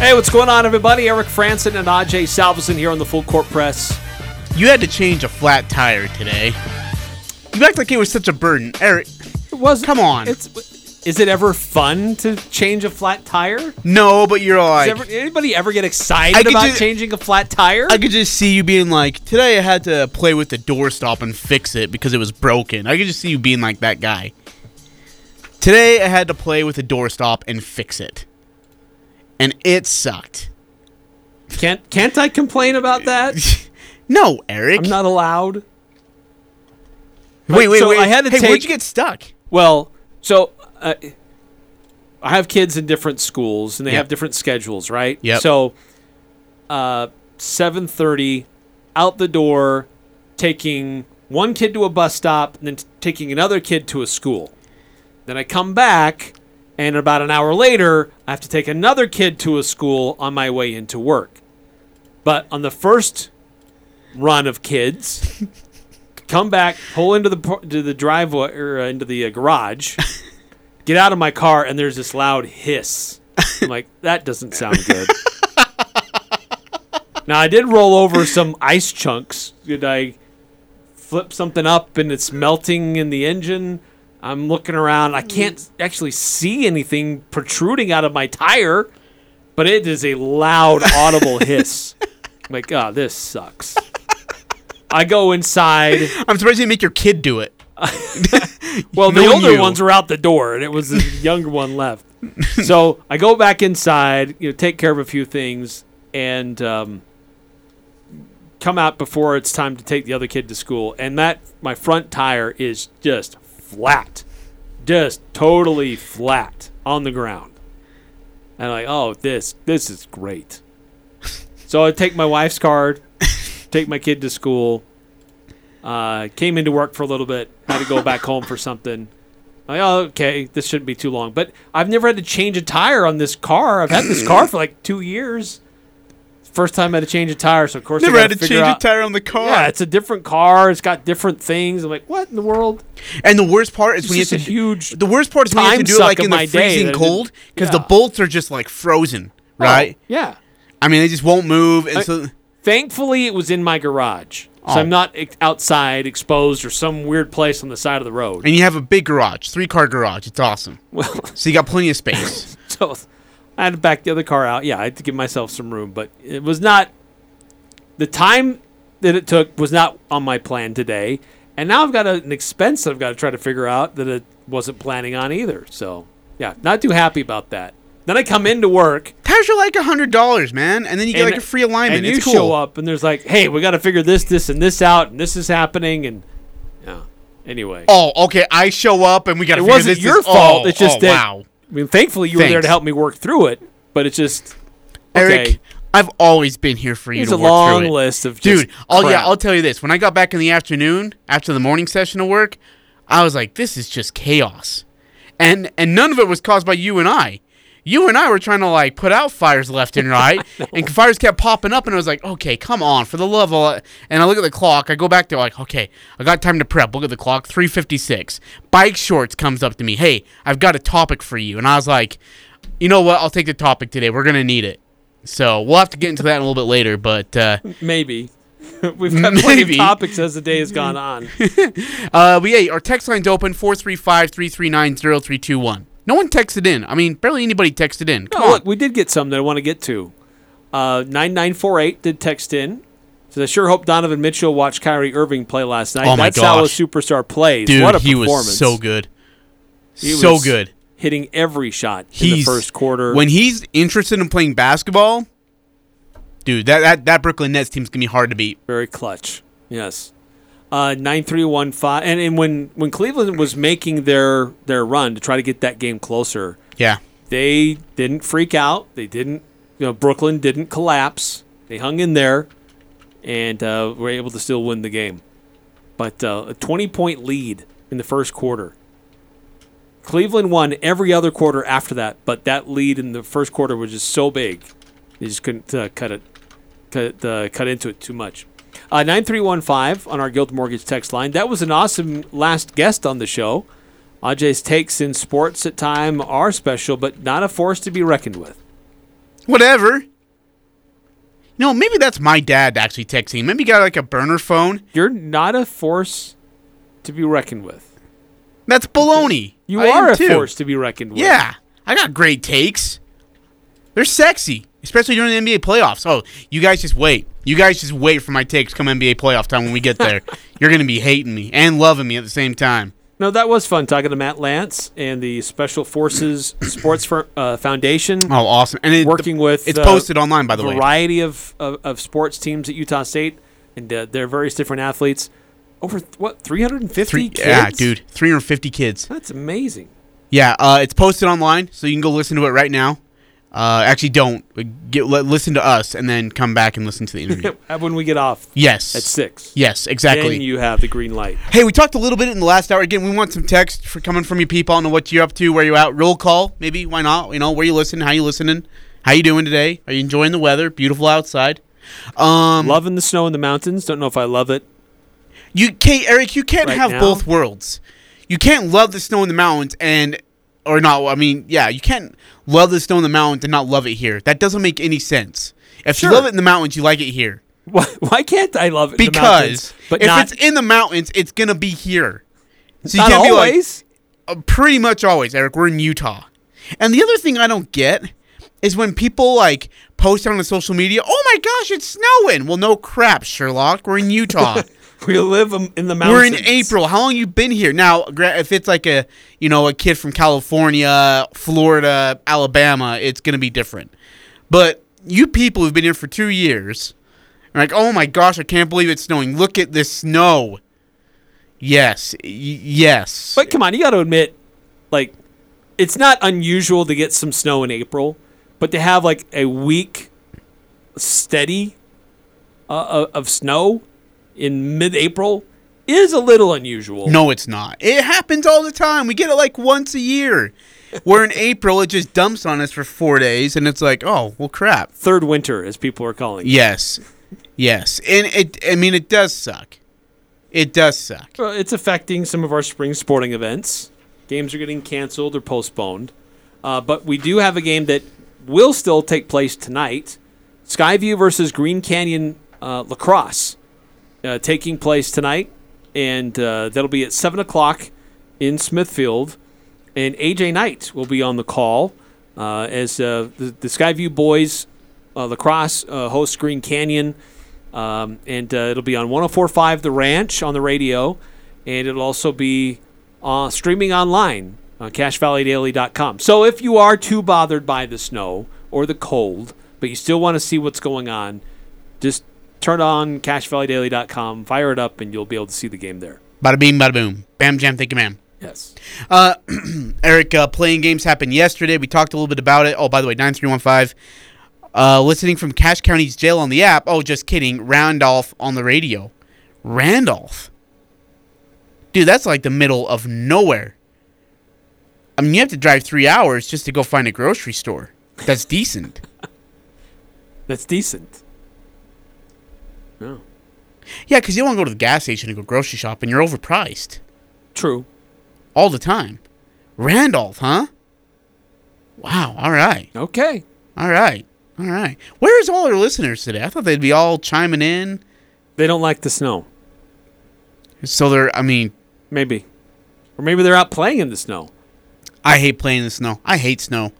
Hey, what's going on, everybody? Eric Frandsen and Ajay Salvesen here on the Full Court Press. You had to change a flat tire today. You act like it was such a burden. Eric, It was Come on. It's is it ever fun to change a flat tire? No, but you're like, ever, anybody ever get excited about ju- changing a flat tire? I could just see you being like, today I had to play with the doorstop and fix it because it was broken. I could just see you being like that guy. Today I had to play with the doorstop and fix it. And it sucked. can't can't I complain about that? No, Eric. I'm not allowed. wait, wait, so wait. I had to hey, take- where'd you get stuck? Well, so uh, I have kids in different schools, and they Yep. have different schedules, right? Yeah. So, uh, seven thirty, out the door, taking one kid to a bus stop, and then t- taking another kid to a school. Then I come back, and about an hour later, I have to take another kid to a school on my way into work. But on the first run of kids, come back, pull into the to the driveway or uh, into the uh, garage, get out of my car, and there's this loud hiss. I'm like, that doesn't sound good. now I did roll over some ice chunks. Did I flip something up and it's melting in the engine? I'm looking around. I can't actually see anything protruding out of my tire, but it is a loud, audible hiss. I'm like, oh, this sucks. I go inside. I'm surprised you didn't make your kid do it. Well, the older you. ones were out the door, and it was the younger one left. So I go back inside, you know, take care of a few things, and um, come out before it's time to take the other kid to school. And that my front tire is just flat, just totally flat on the ground. And I'm like, oh, this this is great. So I take my wife's card, take my kid to school. Uh, came into work for a little bit, had to go back home for something. Like, oh, okay, this shouldn't be too long. But I've never had to change a tire on this car. I've had this car for like two years. First time I had to change a tire, so of course Never I had to change out- a tire on the car. Yeah, it's a different car. It's got different things. I'm like, what in the world? And the worst part is It's when you have a to huge The worst part is when you have to do it like in the freezing cold because the bolts are just like frozen, oh, right? Oh, yeah. I mean, they just won't move, and I- so Thankfully, it was in my garage, so Oh. I'm not outside exposed or some weird place on the side of the road. and you have a big garage, three car garage. It's awesome. Well, So you got plenty of space. so I had to back the other car out. Yeah, I had to give myself some room, but it was not the time that it took was not on my plan today. And now I've got a, an expense that I've got to try to figure out that it wasn't planning on either. So yeah, not too happy about that. Then I come into work Tires are like a hundred dollars, man, and then you get and- like a free alignment. And you it's cool. show up and there's like, hey, we got to figure this, this, and this out, and this is happening, and yeah. Anyway, Oh, okay. I show up and we got it to. wasn't this, your this- fault. Oh, it's just oh, that. wow, I mean, thankfully you were there to help me work through it, but it's just Eric. I've always been here for you It's a long it. list of just Dude, oh yeah. I'll tell you this. When I got back in the afternoon after the morning session of work, I was like, this is just chaos. And and none of it was caused by you and I. you and I were trying to like put out fires left and right, and fires kept popping up, and I was like, okay, come on, for the love of, and I look at the clock, I go back there like, okay, I got time to prep. Look at the clock, three fifty six. Bike shorts comes up to me, hey, I've got a topic for you, and I was like, you know what, I'll take the topic today. We're gonna need it. So we'll have to get into that in a little bit later, but uh, Maybe. We've got plenty of topics as the day has gone on. Uh, but yeah, our text line's open 435 339 0321. No one texted in. I mean, barely anybody texted in. Come Oh, on. look, we did get some that I want to get to. Uh, 9948 did text in. Says, I sure hope Donovan Mitchell watched Kyrie Irving play last night. Oh my That's how a superstar plays. Dude, what a he performance. was so good. He so was good. Hitting every shot in the first quarter. When he's interested in playing basketball, dude, that, that, that Brooklyn Nets team's going to be hard to beat. Very clutch. Yes. Uh, nine three one five, and, and when when Cleveland was making their their run to try to get that game closer, Yeah. they didn't freak out. They didn't, you know, Brooklyn didn't collapse. They hung in there, and uh, were able to still win the game. But uh, a twenty point lead in the first quarter. Cleveland won every other quarter after that, but that lead in the first quarter was just so big, they just couldn't uh, cut it, cut uh, cut into it too much. Uh, 9315 on our Guild Mortgage text line. That was an awesome last guest on the show. Ajay's takes in sports at time are special, but not a force to be reckoned with. Whatever. No, maybe that's my dad actually texting. Maybe he got like a burner phone. You're not a force to be reckoned with. That's baloney. You I are a too. force to be reckoned with. Yeah, I got great takes. They're sexy, especially during the NBA playoffs. Oh, you guys just wait. You guys just wait for my takes come NBA playoff time when we get there. You're gonna be hating me and loving me at the same time. No, that was fun talking to Matt Lance and the Special Forces Sports Fir- uh, Foundation. Oh, awesome! And it, Working with, it's uh, posted online by the way. variety of, of, of sports teams at Utah State, and uh, their various different athletes. Over th- what 350 Three, kids? yeah, dude, 350 kids. That's amazing. Yeah, uh, it's posted online, so you can go listen to it right now. Uh, actually, don't get li- listen to us and then come back and listen to the interview. When we get off yes, at six, Yes, exactly. then you have the green light. Hey, we talked a little bit in the last hour. Again, we want some text for coming from you people. I don't know what you're up to, where you're at. Roll call, maybe. Why not? You know, where you listening? How you listening? How you doing today? Are you enjoying the weather? Beautiful outside. Um, Loving the snow in the mountains. Don't know if I love it. you can't, Eric. You can't Right have now? both worlds. You can't love the snow in the mountains and, or not. I mean, yeah, you can't love the snow in the mountains and not love it here. That doesn't make any sense. If Sure. you love it in the mountains, you like it here. Why, why can't I love it? in the mountains, Because but if not, it's in the mountains, it's gonna be here. So not can't be like, always. Uh, pretty much always, Eric. We're in Utah. And the other thing I don't get is when people like post on the social media, "Oh my gosh, it's snowing." Well, no crap, Sherlock. We're in Utah. We live in the mountains. We're in April. How long you been here? Now, if it's like a, you know, a kid from California, Florida, Alabama, it's going to be different. But you people who've been here for 2 years are like, "Oh my gosh, I can't believe it's snowing. Look at this snow." Yes. Y- yes. But come on, you got to admit, like, it's not unusual to get some snow in April, but to have like a week steady uh, of- of snow in mid-April is a little unusual. No, it's not. It happens all the time. We get it like once a year. Where in April it just dumps on us for four days, and it's like, oh well, crap. Third winter, as people are calling it. Yes, yes, and it. I mean, it does suck. It does suck. Well, it's affecting some of our spring sporting events. Games are getting canceled or postponed. Uh, but we do have a game that will still take place tonight Skyview versus Green Canyon uh, Lacrosse uh, taking place tonight. And uh, that'll be at 7 o'clock in Smithfield. And AJ Knight will be on the call uh, as uh, the, the Skyview boys uh, lacrosse uh, host Green Canyon. Um, and it'll be on 1045 The Ranch on the radio. And it'll also be streaming online on CacheValleyDaily.com. So if you are too bothered by the snow or the cold, but you still want to see what's going on, just turn on CacheValleyDaily.com, fire it up, and you'll be able to see the game there. Bada beam, bada boom. Bam jam, thank you, ma'am. Yes. Uh, Eric, uh, playing games happened yesterday. We talked a little bit about it. Oh, by the way, 9315. Uh, listening from Cache County's jail on the app. Oh, just kidding. Randolph on the radio. Randolph. Dude, that's like the middle of nowhere. I mean, you have to drive three hours just to go find a grocery store. That's decent. That's decent. No. Yeah, because you don't want to go to the gas station and go grocery shopping. You're overpriced True. all the time. Randolph, huh? Wow. All right. Okay. All right. All right. Where's all our listeners today? I thought they'd be all chiming in. They don't like the snow. So they're. I mean, Maybe. Or maybe they're out playing in the snow. I hate playing in the snow. I hate snow.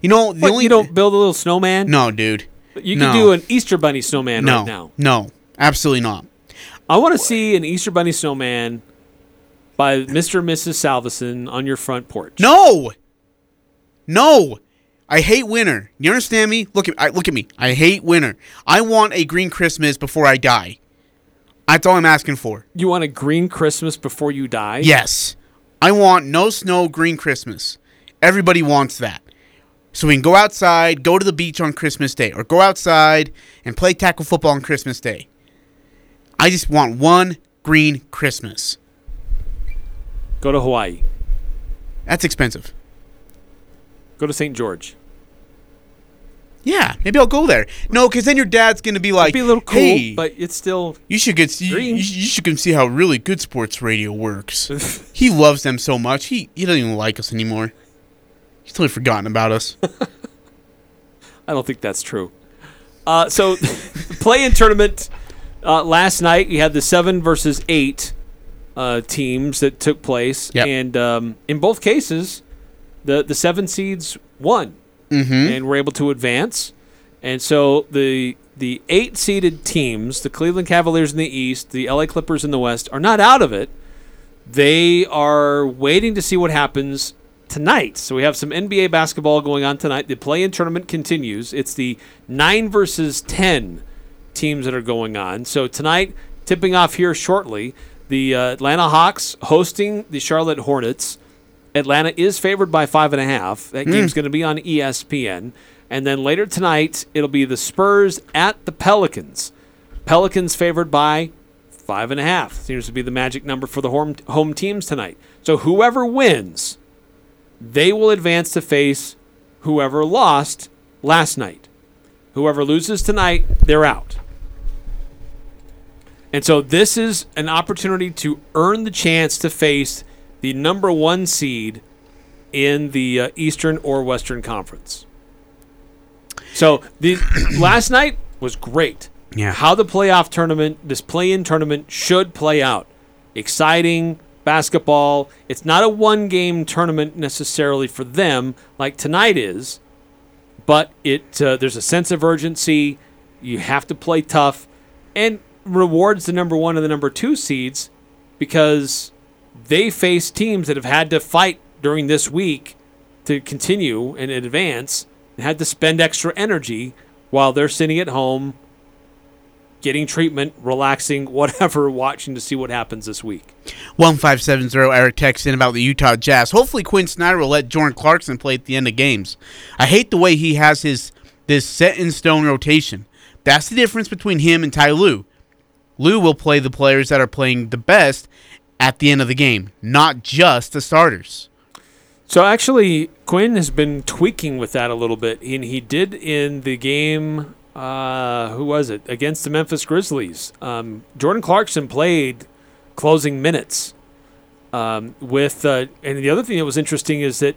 You know, the What, only you don't build a little snowman? No, dude. You no. can do an Easter Bunny snowman no. right now. No. Absolutely not. I want to see an Easter Bunny snowman by Mr. and Mrs. Salvesen on your front porch. No. No. I hate winter. You understand me? Look at I, look at me. I hate winter. I want a green Christmas before I die. That's all I'm asking for. You want a green Christmas before you die? Yes. I want no snow, green Christmas. Everybody wants that. So we can go outside, go to the beach on Christmas Day, or go outside and play tackle football on Christmas Day. I just want one green Christmas. Go to Hawaii. That's expensive. Go to St. George. Yeah, maybe I'll go there. No, because then your dad's gonna be like, It'd be a little cool, "Hey, but it's still you should get you, green." you, you should come see how really good sports radio works." he loves them so much. He he doesn't even like us anymore. He's totally forgotten about us. I don't think that's true. Uh, so, play-in tournament uh, last night, you had the seven versus eight uh, teams that took place, Yep. and um, in both cases, the the seven seeds won and were able to advance. And so the the eight seeded teams, the Cleveland Cavaliers in the East, the LA Clippers in the West, are not out of it. They are waiting to see what happens tonight. So we have some NBA basketball going on tonight. The play-in tournament continues. It's the nine versus ten teams that are going on. So tonight, tipping off here shortly, the uh, Atlanta Hawks hosting the Charlotte Hornets. Atlanta is favored by five and a half. That game's going to be on ESPN. And then later tonight, it'll be the Spurs at the Pelicans. Pelicans favored by five and a half. Seems to be the magic number for the home, home teams tonight. So whoever wins, they will advance to face whoever lost last night. Whoever loses tonight, they're out. And so this is an opportunity to earn the chance to face the number one seed in the uh, Eastern or Western Conference. So the last night was great. Yeah. How the playoff tournament, this play-in tournament should play out. Exciting basketball. It's not a one-game tournament necessarily for them like tonight is, but it uh, there's a sense of urgency. You have to play tough, and rewards the number one and the number two seeds because they face teams that have had to fight during this week to continue and advance and had to spend extra energy while they're sitting at home getting treatment, relaxing, whatever, watching to see what happens this week. 1570 Eric texts in about the Utah Jazz. Hopefully Quinn Snyder will let Jordan Clarkson play at the end of games. I hate the way he has his this set in stone rotation. That's the difference between him and Ty Lue. Lue will play the players that are playing the best at the end of the game, not just the starters. So actually, Quinn has been tweaking with that a little bit, and he did in the game. Uh, who was it against the Memphis Grizzlies? Um, Jordan Clarkson played closing minutes. Um, with uh, and the other thing that was interesting is that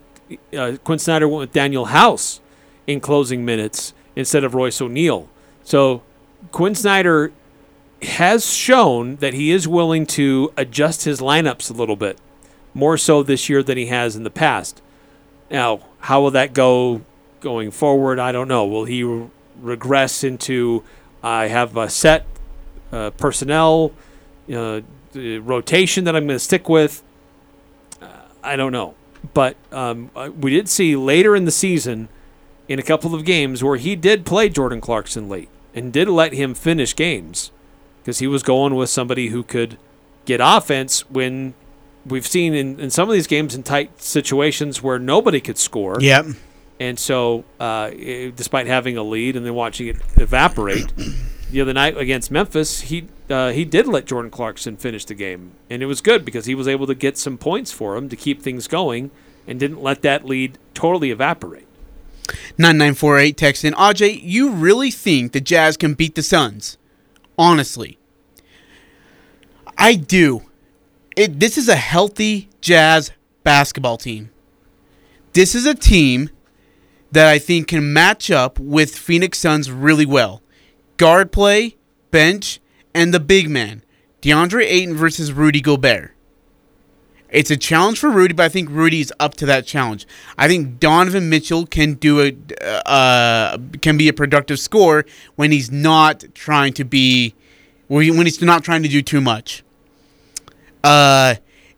uh, Quinn Snyder went with Danuel House in closing minutes instead of Royce O'Neale. So Quinn Snyder has shown that he is willing to adjust his lineups a little bit more so this year than he has in the past. Now, how will that go going forward? I don't know. Will he regress into I have a set uh, personnel uh, rotation that I'm going to stick with? Uh, I don't know. But um, we did see later in the season in a couple of games where he did play Jordan Clarkson late and did let him finish games because he was going with somebody who could get offense when we've seen in, in some of these games in tight situations where nobody could score. Yep. And so, uh, despite having a lead and then watching it evaporate, the other night against Memphis, he uh, he did let Jordan Clarkson finish the game, and it was good because he was able to get some points for him to keep things going, and didn't let that lead totally evaporate. 9948 text in. Aj, you really think the Jazz can beat the Suns? Honestly. I do. It, this is a healthy Jazz basketball team. This is a team that I think can match up with Phoenix Suns really well. Guard play, bench, and the big man. DeAndre Ayton versus Rudy Gobert. It's a challenge for Rudy, but I think Rudy's up to that challenge. I think Donovan Mitchell can do a uh, can be a productive scorer when he's not trying to be when he's not trying to do too much. Uh,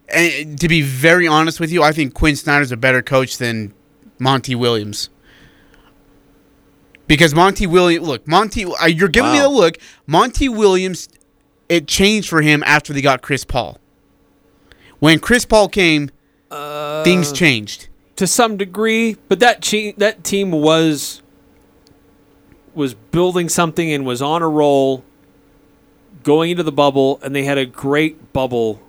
and to be very honest with you, I think Quinn Snyder's a better coach than Monty Williams. Because Monty Williams, look, Monty, uh, you're giving me Wow. the look. Monty Williams, it changed for him after they got Chris Paul. When Chris Paul came, things changed. to some degree, but that che- that team was was building something and was on a roll going into the bubble and they had a great bubble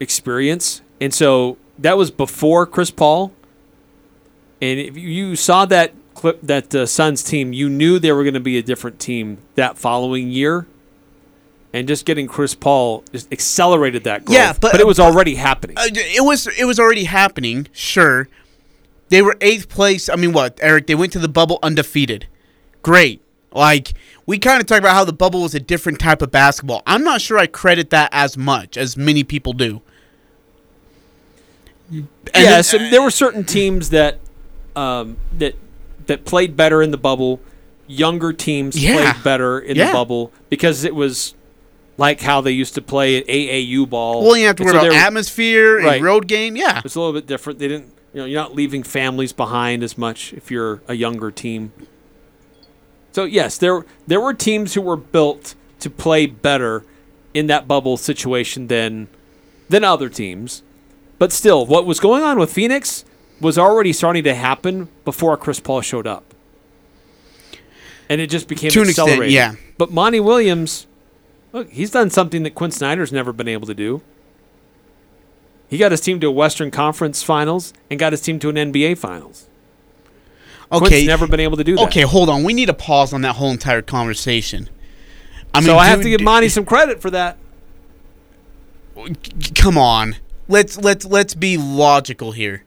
experience. And so that was before Chris Paul. And if you saw that clip that uh, Suns team, you knew they were going to be a different team that following year. And just getting Chris Paul just accelerated that growth. Yeah, but- it was already happening. Uh, it was it was already happening. Sure, they were eighth place. I mean, what Eric? They went to the bubble undefeated. Great. Like we kind of talked about how the bubble was a different type of basketball. I'm not sure I credit that as much as many people do. And yeah, then- so there were certain teams that um, that that played better in the bubble. Younger teams Yeah. played better in Yeah. the bubble because it was like how they used to play at AAU ball. well, you have to And worry so about atmosphere and Right. road game. Yeah, It's a little bit different. They didn't, you know, you're not leaving families behind as much if you're a younger team. So yes, there there were teams who were built to play better in that bubble situation than than other teams. But still, what was going on with Phoenix was already starting to happen before Chris Paul showed up. And it just became To an extent, yeah. But Monty Williams, look, he's done something that Quinn Snyder's never been able to do. He got his team to a Western Conference Finals and got his team to an NBA Finals. okay. Quinn's never been able to do that. Okay, hold on. We need to pause on that whole entire conversation. I mean, so I have dude, to give Monty some credit for that. come on. Let's let's let's be logical here.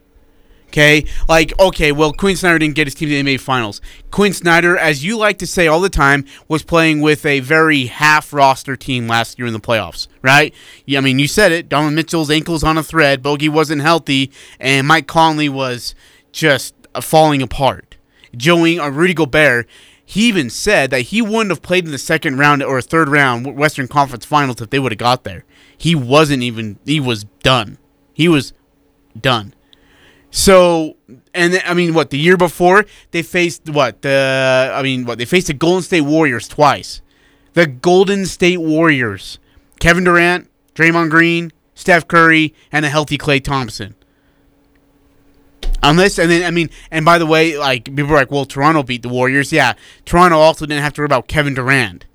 Okay? Like, okay, well, Quinn Snyder didn't get his team to the NBA Finals. Quinn Snyder, as you like to say all the time, was playing with a very half roster team last year in the playoffs, right? Yeah, I mean, you said it. Donovan Mitchell's ankle's on a thread. Bogey wasn't healthy, and Mike Conley was just uh, falling apart. Joey or Rudy Gobert, he even said that he wouldn't have played in the second round or third round Western Conference Finals if they would have got there. He wasn't even. He was done. He was done. So, and I mean, what the year before they faced what the I mean, what they faced the Golden State Warriors twice. The Golden State Warriors, Kevin Durant, Draymond Green, Steph Curry, and a healthy Klay Thompson. Unless, and then I mean, and by the way, like people are like, well, Toronto beat the Warriors. Yeah, Toronto also didn't have to worry about Kevin Durant.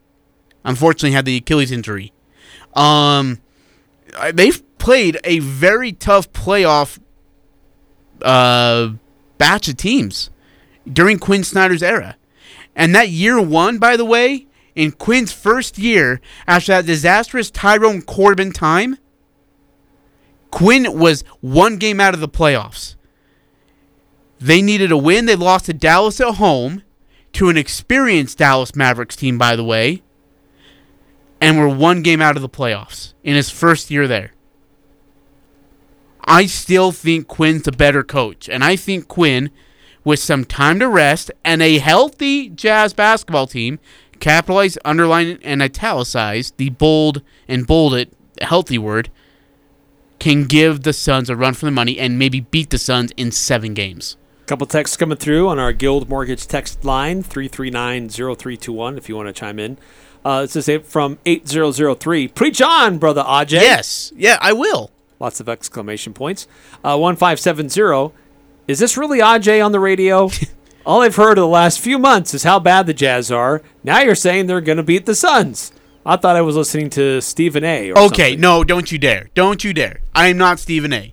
Unfortunately, had the Achilles injury. Um, they've played a very tough playoff uh, batch of teams during Quinn Snyder's era. And that year one, by the way, in Quinn's first year after that disastrous Tyrone Corbin time, Quinn was one game out of the playoffs. They needed a win. They lost to Dallas at home to an experienced Dallas Mavericks team, by the way, and were one game out of the playoffs in his first year there. I still think Quinn's a better coach. And I think Quinn, with some time to rest and a healthy Jazz basketball team, capitalize, underline, and italicize the bold and bold it, healthy word, can give the Suns a run for the money and maybe beat the Suns in seven games. couple texts coming through on our Guild Mortgage text line 339-0321 if you want to chime in. Uh, this is from 8003. Preach on, brother Aj. Yes. Yeah, I will. Lots of exclamation points. Uh, 1570. Is this really Aj on the radio? All I've heard of the last few months is how bad the Jazz are. Now you're saying they're going to beat the Suns. I thought I was listening to Stephen A. Or Okay, something. no, don't you dare. Don't you dare. I am not Stephen A.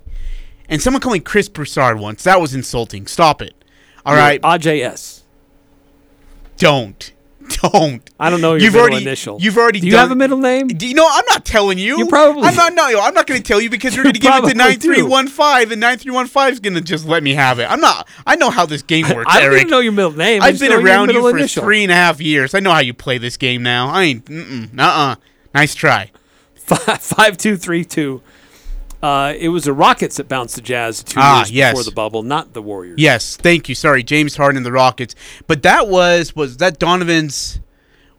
And someone called me Chris Broussard once. That was insulting. Stop it. All right, AJS. don't, don't. I don't know your you've middle already, initial. You've already. Do you done, have a middle name? Do you know? I'm not telling you. You probably- I'm not. No, I'm not going to tell you because you're going to give it to nine three one five, nine do. three one five, and nine three one five is going to just let me have it. I'm not. I know how this game works, I don't Eric. even know your middle name. I I've been around you for initial. three and a half years. I know how you play this game now. I ain't. Mm-mm, uh-uh. Nice try. Five, five two three two. Uh, it was the Rockets that bounced the Jazz two Ah, years yes. before the bubble, not the Warriors. Yes, thank you. Sorry, James Harden and the Rockets. But that was was that Donovan's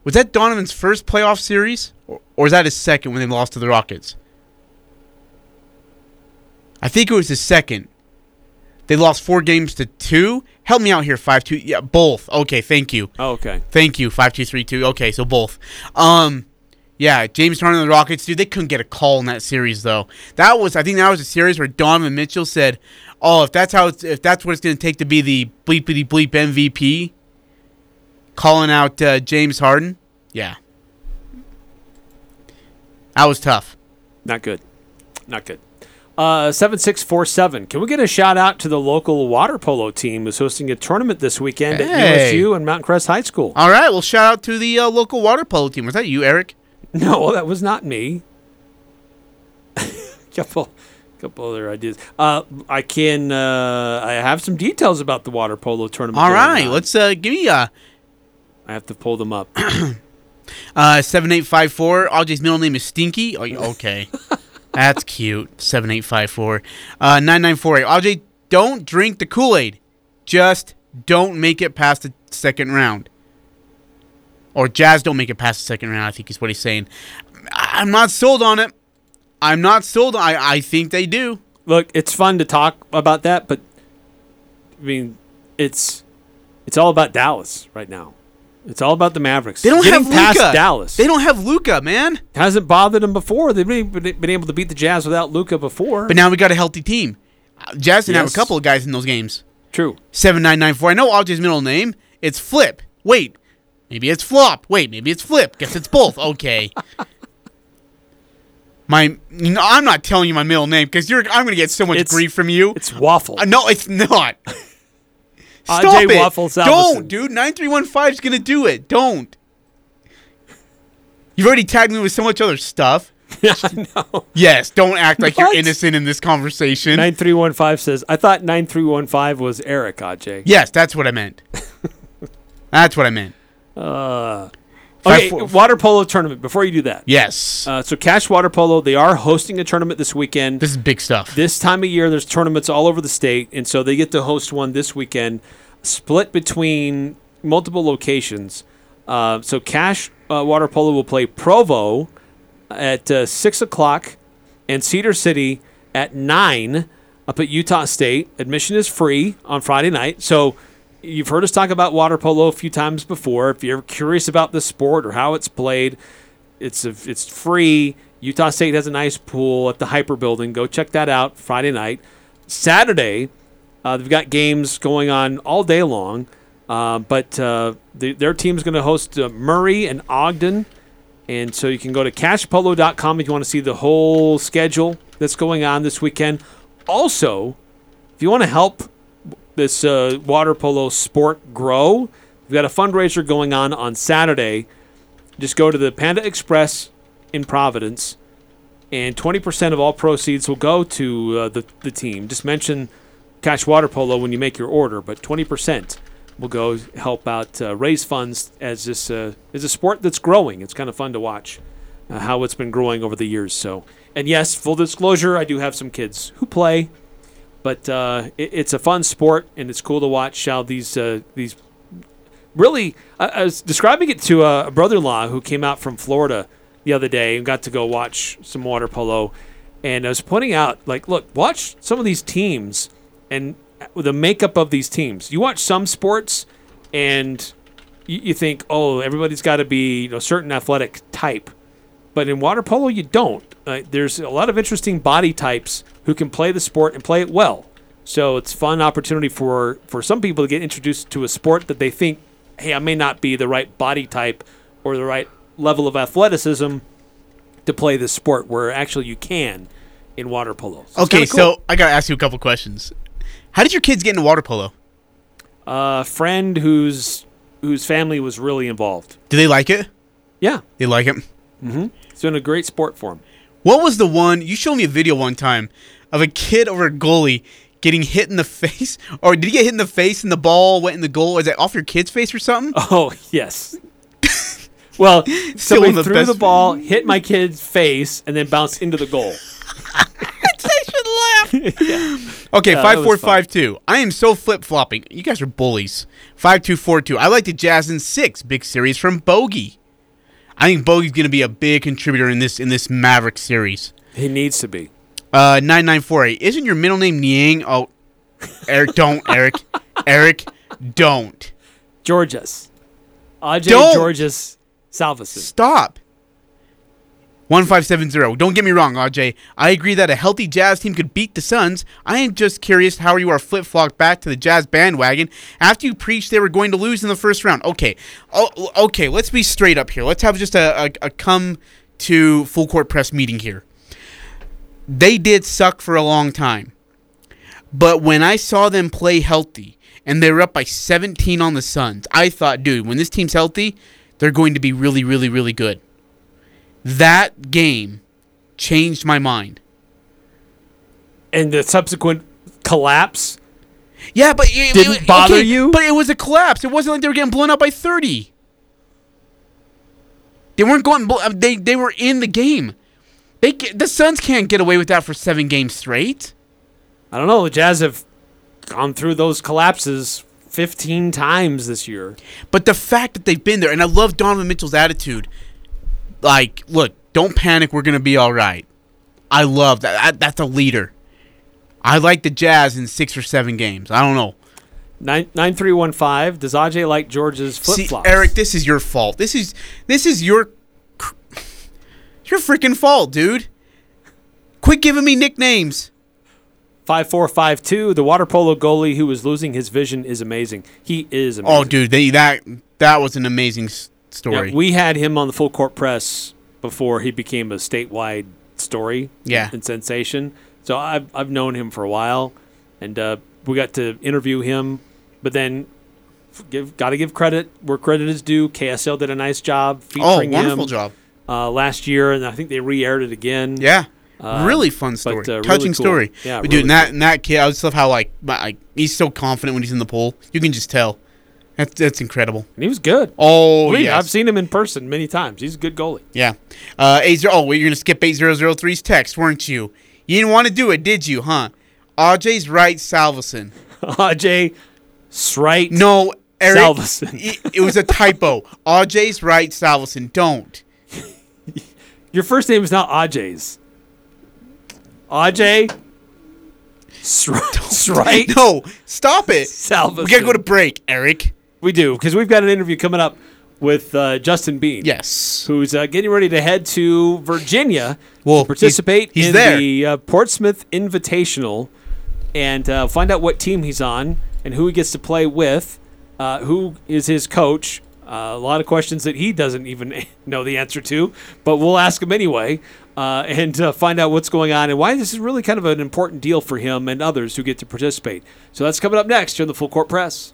was that Donovan's first playoff series, or, or was that his second when they lost to the Rockets? I think it was his second. They lost four games to two. Help me out here, five two. Yeah, both. Okay, thank you. Oh, okay. Thank you, five two three two. Okay, so both. Um, yeah, James Harden and the Rockets, dude, they couldn't get a call in that series though. That was, I think, that was a series where Donovan Mitchell said, "Oh, if that's how, it's, if that's what it's going to take to be the bleepity bleep MVP, calling out uh, James Harden, yeah, that was tough." Not good. Not good. Uh, 7647. Can we get a shout out to the local water polo team who's hosting a tournament this weekend at Hey. USU and Mountain Crest High School? All right, well, shout out to the uh, local water polo team. Was that you, Eric? No, that was not me. couple, couple other ideas. Uh, I can. Uh, I have some details about the water polo tournament. All right, let's uh, give me uh, I have to pull them up. Uh, seven eight five four. Audrey's middle name is Stinky. Oh, okay, that's cute. Seven eight five four. Uh, nine nine four eight. Audrey, don't drink the Kool Aid. Just don't make it past the second round. Or Jazz don't make it past the second round. I think is what he's saying. I'm not sold on it. I'm not sold. I I think they do. Look, it's fun to talk about that, but I mean, it's it's all about Dallas right now. It's all about the Mavericks. They don't Getting have past Luka. Dallas. They don't have Luka, man. hasn't bothered them before. They've been, able to beat the Jazz without Luka before. But now we got a healthy team. Jazz didn't have a couple of guys in those games. True. Seven nine nine four. I know Audrey's middle name. It's Flip. Wait, maybe it's Flop. Wait, maybe it's Flip. Guess it's both. Okay. my, no, I'm not telling you my middle name because you're. I'm gonna get so much It's- grief from you. It's Waffle. Uh, no, it's not. Stop Ajay it! Waffle Don't, dude. Nine three one five is gonna do it. Don't. You've already tagged me with so much other stuff. I know. Yes, don't act like What? you're innocent in this conversation. 9315 says, I thought 9315 was Eric, Aj. yes, that's what I meant. that's what I meant. Okay, Five, four- water polo tournament. Before you do that, Yes. uh, so Cache Water Polo, they are hosting a tournament this weekend. this is big stuff. this time of year, there's tournaments all over the state, and so they get to host one this weekend, split between multiple locations. Uh, so Cache uh, Water Polo will play Provo at uh, six o'clock, and Cedar City at nine up at Utah State. Admission is free on Friday night, so. You've heard us talk about water polo a few times before. If you're curious about the sport or how it's played, it's a, it's free. Utah State has a nice pool at the HPER Building. Go check that out Friday night. Saturday, uh, they've got games going on all day long. Uh, but uh, the, their team's going to host uh, Murray and Ogden. And so you can go to cachepolo.com if you want to see the whole schedule that's going on this weekend. Also, if you want to help this uh, water polo sport grow, we've got a fundraiser going on on Saturday. Just go to the Panda Express in Providence, and 20% of all proceeds will go to uh, the, the team. Just mention Cache Water Polo when you make your order, but 20% will go help out uh, raise funds as this uh, is a sport that's growing. It's kind of fun to watch uh, how it's been growing over the years. So, and yes, full disclosure, I do have some kids who play, but uh, it, it's a fun sport and it's cool to watch how these uh, these really. I, I was describing it to a, brother-in-law who came out from Florida the other day and got to go watch some water polo, and I was pointing out like, look, watch some of these teams and the makeup of these teams. You watch some sports and you, you think, oh, everybody's got to be you know, a certain athletic type. But in water polo, you don't. Uh, there's a lot of interesting body types who can play the sport and play it well. So it's a fun opportunity for, for some people to get introduced to a sport that they think, hey, I may not be the right body type or the right level of athleticism to play this sport, where actually you can. in water polo. it's Okay, cool. so I gotta ask you a couple questions. How did your kids get into water polo? a friend whose whose family was really involved. Do they like it? Yeah, They like it. Mm-hmm. it's been a great sport for them. What was the one you showed me a video one time of a kid over a goalie getting hit in the face, or did he get hit in the face and the ball went in the goal? Is that off your kid's face or something? Oh yes. well, somebody the threw the ball, hit my kid's face, and then bounced into the goal. I should laugh. Okay, Yeah, that five four five two. I am so flip flopping. You guys are bullies. Five two four two. I like the Jazz in six. Big series from Bogey. I think Bogey's gonna be a big contributor in this in this Maverick series. He needs to be. Uh, nine nine four eight. Isn't your middle name Niang? Oh, Eric, don't Eric, Eric, don't Georges. Ajay Don't. Georges Salvesen. stop. One five seven zero. Don't get me wrong, Aj. I agree that a healthy Jazz team could beat the Suns. I am just curious how you are flip flopped back to the Jazz bandwagon after you preached they were going to lose in the first round. Okay, oh, okay. Let's be straight up here. Let's have just a, a, a come to full court press meeting here. They did suck for a long time, but when I saw them play healthy and they were up by 17 on the Suns, I thought, dude, when this team's healthy, they're going to be really, really, really good. That game changed my mind. And the subsequent collapse. Yeah, but it, Didn't it- bother okay, you? But it was a collapse. It wasn't like they were getting blown out by 30. They weren't going. uh, They they were in the game. They ca- the Suns can't get away with that for seven games straight. I don't know. The Jazz have gone through those collapses 15 times this year. But the fact that they've been there, and I love Donovan Mitchell's attitude. Like, look, don't panic. We're gonna be all right. I love that. that that's a leader. I like the Jazz in six or seven games. I don't know. Nine nine three one five. Does aj like George's flip See, flops? Eric, this is your fault. This is this is your your freaking fault, dude. Quit giving me nicknames. Five four five two. The water polo goalie who was losing his vision is amazing. He is amazing. Oh, dude, they, that that was an amazing s- Yeah, story. we had him on the full court press before he became a statewide story. Yeah. and sensation. So I've I've known him for a while, and uh, we got to interview him. But then, give got to give credit where credit is due. KSL did a nice job oh, featuring wonderful him job. Uh, last year, and I think they re-aired it again. Yeah. really fun story. uh, really Touching cool. story. Yeah, but dude, and that and that kid, I just love how like, my- like he's so confident when he's in the pool. You can just tell. That's that's incredible. and he was good. Oh, Believe me, yes. I've seen him in person many times. He's a good goalie. Yeah. Uh, eight zero. Oh, wait, you're gonna skip eight zero zero three's text, weren't you? You didn't want to do it, did you? Huh? Ajay's right, Salvesen. Ajay Srite. No, Eric. Salvesen. It, it was a typo. Ajay's right, Salvesen. Don't. Your first name is not Ajay's. Ajay Srite. No, stop it. Salvesen. We gotta go to break, Eric. We do because we've got an interview coming up with uh, Justin Bean. Yes. Who's uh, getting ready to head to Virginia Well, to participate he's- he's in there. the uh, Portsmouth Invitational and uh, find out what team he's on and who he gets to play with, uh, who is his coach. Uh, a lot of questions that he doesn't even know the answer to, but we'll ask him anyway uh, and uh, find out what's going on and why this is really kind of an important deal for him and others who get to participate. So that's coming up next here on the Full Court Press.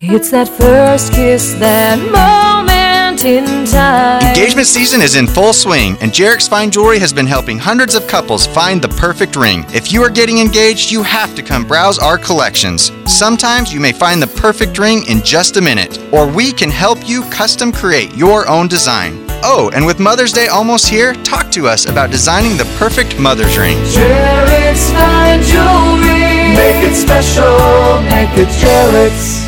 It's that first kiss, that moment in time. Engagement season is in full swing, and Jarek's Fine Jewelry has been helping hundreds of couples find the perfect ring. If you are getting engaged, you have to come browse our collections. Sometimes you may find the perfect ring in just a minute, or we can help you custom create your own design. Oh, and with Mother's Day almost here, talk to us about designing the perfect mother's ring. Jarek's fine jewelry. Make it special, make it Jarek's.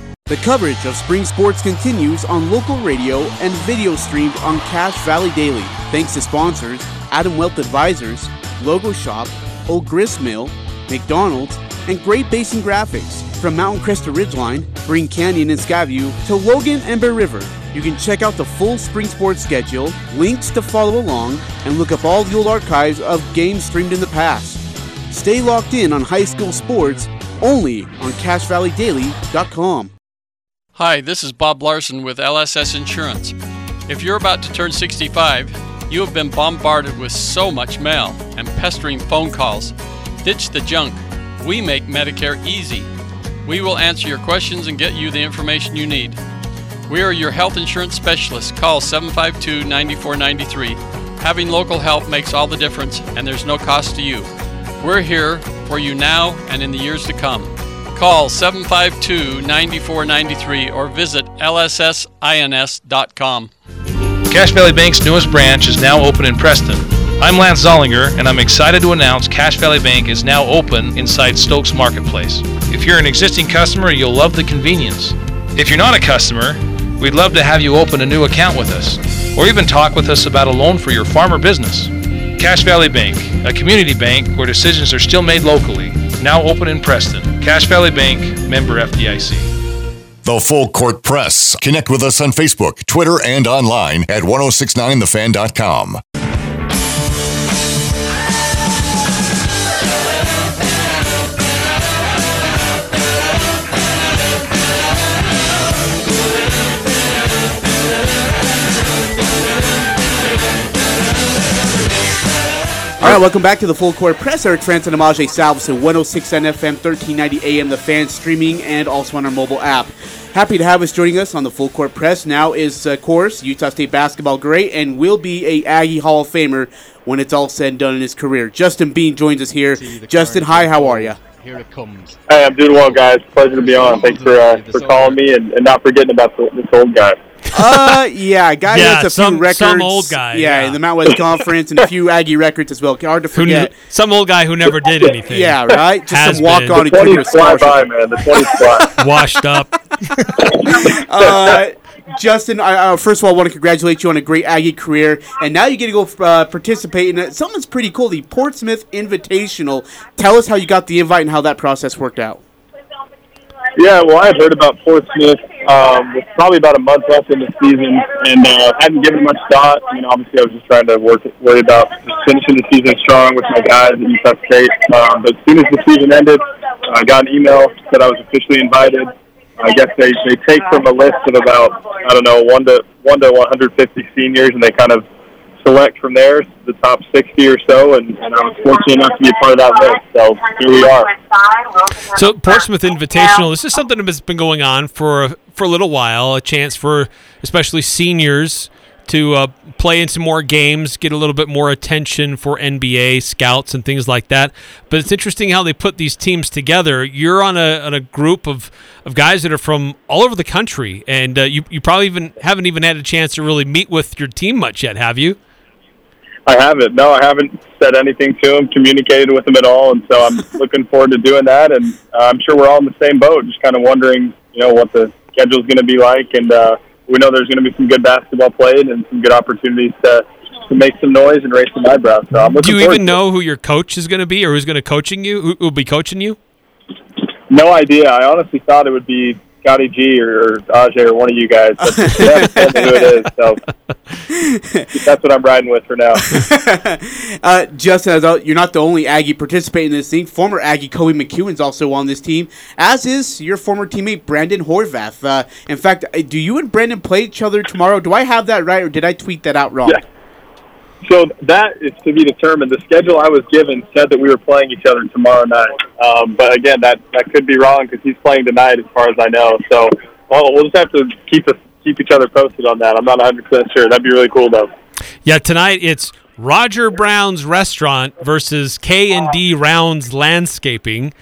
The coverage of spring sports continues on local radio and video streamed on Cache Valley Daily. Thanks to sponsors Adam Wealth Advisors, Logo Shop, Old Grist Mill, McDonald's, and Great Basin Graphics. From Mountain Crest to Ridgeline, Green Canyon and Skyview to Logan and Bear River. You can check out the full spring sports schedule, links to follow along, and look up all the old archives of games streamed in the past. Stay locked in on high school sports only on CacheValleyDaily.com. Hi, this is Bob Larson with LSS Insurance. If you're about to turn 65, you have been bombarded with so much mail and pestering phone calls. Ditch the junk. We make Medicare easy. We will answer your questions and get you the information you need. We are your health insurance specialists. Call 752 9493. Having local help makes all the difference, and there's no cost to you. We're here for you now and in the years to come. Call 752 9493 or visit lssins.com. Cache Valley Bank's newest branch is now open in Preston. I'm Lance Zollinger, and I'm excited to announce Cache Valley Bank is now open inside Stokes Marketplace. If you're an existing customer, you'll love the convenience. If you're not a customer, we'd love to have you open a new account with us, or even talk with us about a loan for your farm or business. Cache Valley Bank, a community bank where decisions are still made locally, now open in Preston. Cache Valley Bank, member FDIC. The Full Court Press. Connect with us on Facebook, Twitter, and online at 1069thefan.com. All right, welcome back to the Full Court Press. Eric Frandsen and Ajay Salvesen, 106 NFM, 1390 AM, the fan streaming, and also on our mobile app. Happy to have us joining us on the Full Court Press. Now is, of course, Utah State basketball great and will be a Aggie Hall of Famer when it's all said and done in his career. Justin Bean joins us here. Justin, hi, how are you? Here it comes. Hey, I'm doing well, guys. Pleasure to be on. Thanks for uh, for calling me and, and not forgetting about the, this old guy. Uh, yeah, guy Yeah, has a some- few records. some old guy, Yeah, yeah. in the Mount West Conference and a few Aggie records as well. Hard to Who forget. some old guy who never did anything. Yeah, right? Just Has some walk on who couldn't get a man. The 20s fly. Washed up. uh, Justin, I, uh, first of all, I want to congratulate you on a great Aggie career, and now you get to go uh, participate in uh, something that's pretty cool, the Portsmouth Invitational. Tell us how you got the invite and how that process worked out. Yeah, well, I had heard about Portsmouth um, probably about a month left in the season, and uh, hadn't given much thought. I mean, obviously, I was just trying to work worry about finishing the season strong with my guys at Utah State. Um, but as soon as the season ended, I got an email that I was officially invited. I guess they they take from a list of about I don't know one to one to 150 seniors, and they kind of select from there the top 60 or so, and, and I was fortunate enough to be a part of that list. So here we are. So Portsmouth Invitational. This is something that's been going on for for a little while. A chance for especially seniors to uh, play in some more games, get a little bit more attention for NBA scouts and things like that. But it's interesting how they put these teams together. You're on a on a group of, of guys that are from all over the country, and uh, you you probably even haven't even had a chance to really meet with your team much yet, have you? I haven't. No, I haven't said anything to him, communicated with him at all, and so I'm looking forward to doing that. And uh, I'm sure we're all in the same boat, just kind of wondering, you know, what the schedule's going to be like. And uh, we know there's going to be some good basketball played and some good opportunities to to make some noise and raise some eyebrows. So I'm Do you even to it. know who your coach is going to be, or who's going to coaching you? Who will be coaching you? No idea. I honestly thought it would be Scotty G or, or Ajay or one of you guys. But they haven't told me who it is, so that's what I'm riding with for now. Uh, Justin, as you're not the only Aggie participating in this thing. Former Aggie Koby McEwen's also on this team, as is your former teammate Brandon Horvath. Uh, in fact, uh, do you and Brandon play each other tomorrow? Do I have that right, or did I tweet that out wrong? Yeah. So that is to be determined. The schedule I was given said that we were playing each other tomorrow night. Um, but again, that, that could be wrong because he's playing tonight, as far as I know. So well, we'll just have to keep us keep each other posted on that. I'm not 100 percent sure. That'd be really cool though. Yeah, tonight it's Roger Brown's Restaurant versus K and D Rounds Landscaping.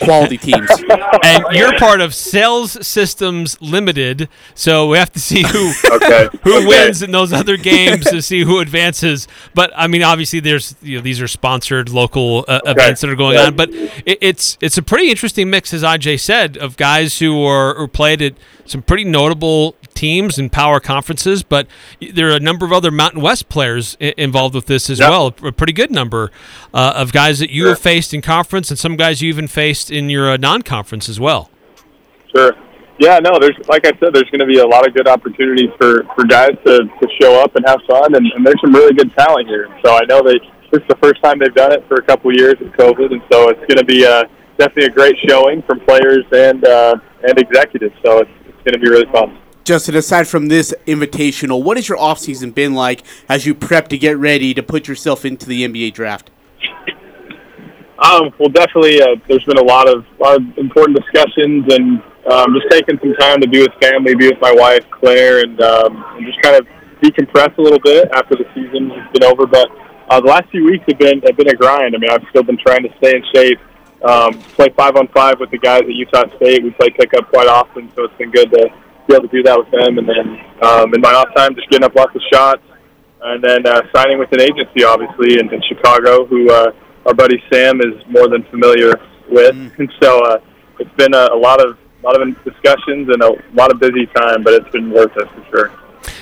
Quality teams. and you're part of Sales Systems Limited, so we have to see who okay. who okay. wins in those other games to see who advances. But I mean, obviously, there's you know these are sponsored local uh, events that are going Yeah. on. But it, it's it's a pretty interesting mix, as Aj said, of guys who are who played at some pretty notable teams and power conferences. But there are a number of other Mountain West players I- involved with this as Yep. well. A pretty good number uh, of guys that you have faced in conference, and some guys you even faced in your uh, non-conference as well. Sure. Yeah, no, there's like I said, there's going to be a lot of good opportunities for for guys to, to show up and have fun, and, and there's some really good talent here. So I know they this is the first time they've done it for a couple of years with COVID, and so it's going to be uh, definitely a great showing from players and uh, and executives. So it's going to be really fun. Justin, aside from this invitational, what has your offseason been like as you prep to get ready to put yourself into the NBA draft? Um, well, definitely, uh, there's been a lot of, lot of important discussions, and um, just taking some time to be with family, be with my wife Claire, and, um, and just kind of decompress a little bit after the season has been over. But uh, the last few weeks have been have been a grind. I mean, I've still been trying to stay in shape, um, play five on five with the guys at Utah State. We play pickup quite often, so it's been good to be able to do that with them. And then um, in my off time, just getting up lots of shots, and then uh, signing with an agency, obviously, in, in Chicago, who uh, our buddy Sam is more than familiar with. And so uh, it's been a, a lot of lot of discussions and a lot of busy time, but it's been worth it for sure.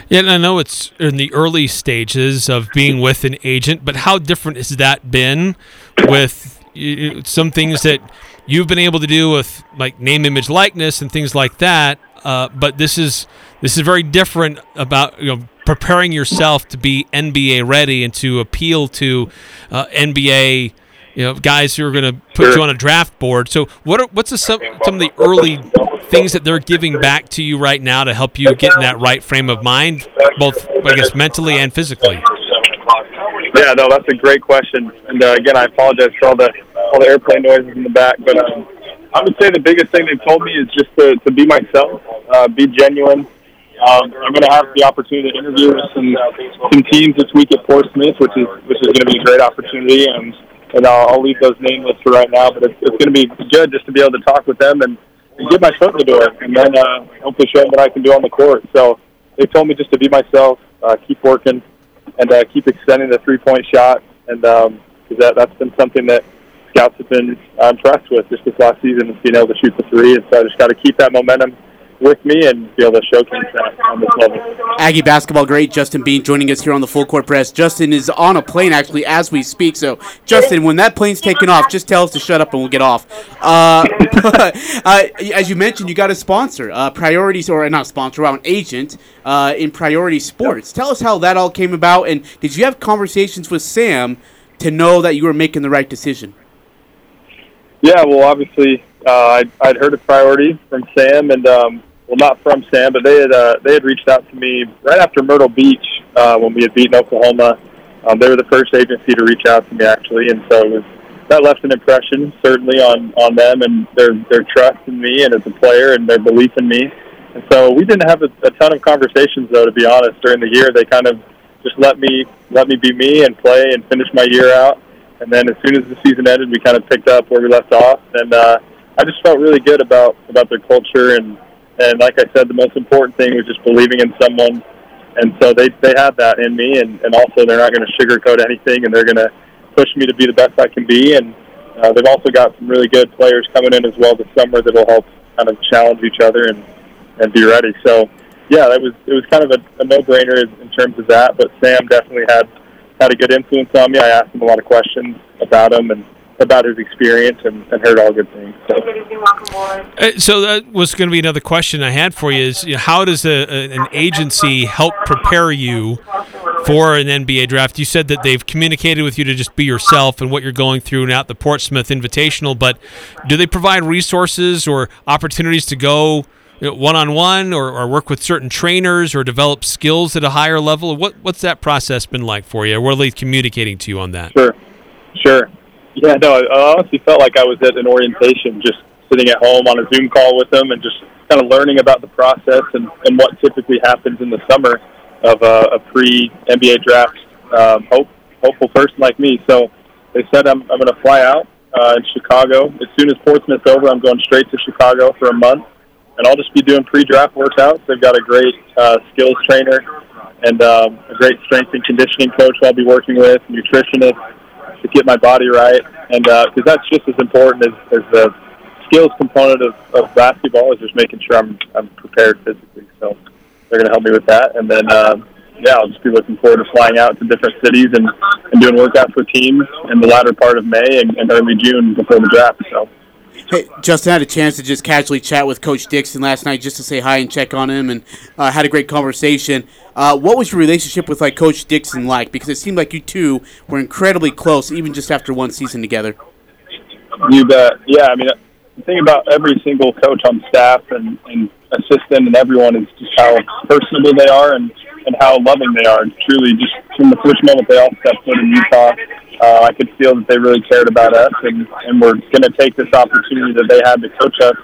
Yeah, and I know it's in the early stages of being with an agent, but how different has that been with some things that you've been able to do with like name, image, likeness, and things like that? Uh, but this is this is very different about you know preparing yourself to be NBA ready and to appeal to uh, NBA. You know, guys who are going to put you on a draft board. So, what are what's the, some some of the early things that they're giving back to you right now to help you get in that right frame of mind, both I guess mentally and physically? Yeah, no, that's a great question. And uh, again, I apologize for all the all the airplane noises in the back, but um, I would say the biggest thing they've told me is just to, to be myself, uh, be genuine. Um, I'm going to have the opportunity to interview with some some teams this week at Portsmouth, which is which is going to be a great opportunity. And and I'll, I'll leave those nameless for right now, but it's, it's going to be good just to be able to talk with them and, and get my foot in the door, and then uh, hopefully show them what I can do on the court. So they told me just to be myself, uh, keep working, and uh, keep extending the three point shot. And um 'cause that that's been something that scouts have been uh, impressed with just this last season, is being able to shoot the three. And so I just got to keep that momentum with me and be able to showcase that on this level. Aggie basketball great Justin Bean joining us here on the Full Court Press. Justin is on a plane actually as we speak. So, Justin, when that plane's taking off, just tell us to shut up and we'll get off. Uh, uh, as you mentioned, you got a sponsor, uh, Priorities, or not sponsor, an agent uh, in Priority Sports. Tell us how that all came about, and did you have conversations with Sam to know that you were making the right decision? Yeah, well, obviously, uh, I'd, I'd heard of Priority from Sam, and um, well, not from Sam, but they had uh, they had reached out to me right after Myrtle Beach uh, when we had beaten Oklahoma. Um, they were the first agency to reach out to me, actually, and so it was, that left an impression certainly on on them and their their trust in me and as a player and their belief in me. And so we didn't have a, a ton of conversations, though, to be honest. During the year, they kind of just let me let me be me and play and finish my year out. And then as soon as the season ended, we kind of picked up where we left off. And uh, I just felt really good about about their culture and and like I said, the most important thing was just believing in someone. And so they they had that in me, and and also they're not going to sugarcoat anything, and they're going to push me to be the best I can be. And uh, they've also got some really good players coming in as well this summer that will help kind of challenge each other and and be ready. So yeah, that was it was kind of a, a no brainer in terms of that. But Sam definitely had had a good influence on me. I asked him a lot of questions about him and about his experience and, and heard all good things. So. Uh, so that was going to be another question I had for you: is you know, how does a, a, an agency help prepare you for an NBA draft? You said that they've communicated with you to just be yourself and what you're going through now at the Portsmouth Invitational, but do they provide resources or opportunities to go? One on one, or or work with certain trainers, or develop skills at a higher level. What what's that process been like for you? What are they communicating to you on that? Sure, sure. Yeah, no, I honestly felt like I was at an orientation, just sitting at home on a Zoom call with them and just kind of learning about the process and, and what typically happens in the summer of a, a pre NBA draft um, hope, hopeful person like me. So they said I'm, I'm going to fly out uh, in Chicago. As soon as Portsmouth's over, I'm going straight to Chicago for a month, and I'll just be doing pre-draft workouts. They've got a great uh, skills trainer and um, a great strength and conditioning coach I'll be working with, nutritionist to get my body right, and because that's just as important as, as the skills component of, of basketball is just making sure I'm I'm prepared physically. So they're going to help me with that, and then. Um, yeah, I'll just be looking forward to flying out to different cities and, and doing workouts with teams in the latter part of May and, and early June before the draft. So Hey, Justin I had a chance to just casually chat with Coach Dixon last night just to say hi and check on him, and uh, had a great conversation. Uh, what was your relationship with like Coach Dixon like? Because it seemed like you two were incredibly close, even just after one season together. You bet. Yeah, I mean, the thing about every single coach on staff and, and assistant and everyone is just how personable they are and, and how loving they are. Truly, just from the first moment they all stepped foot in Utah, uh, I could feel that they really cared about us and, and were going to take this opportunity that they had to coach us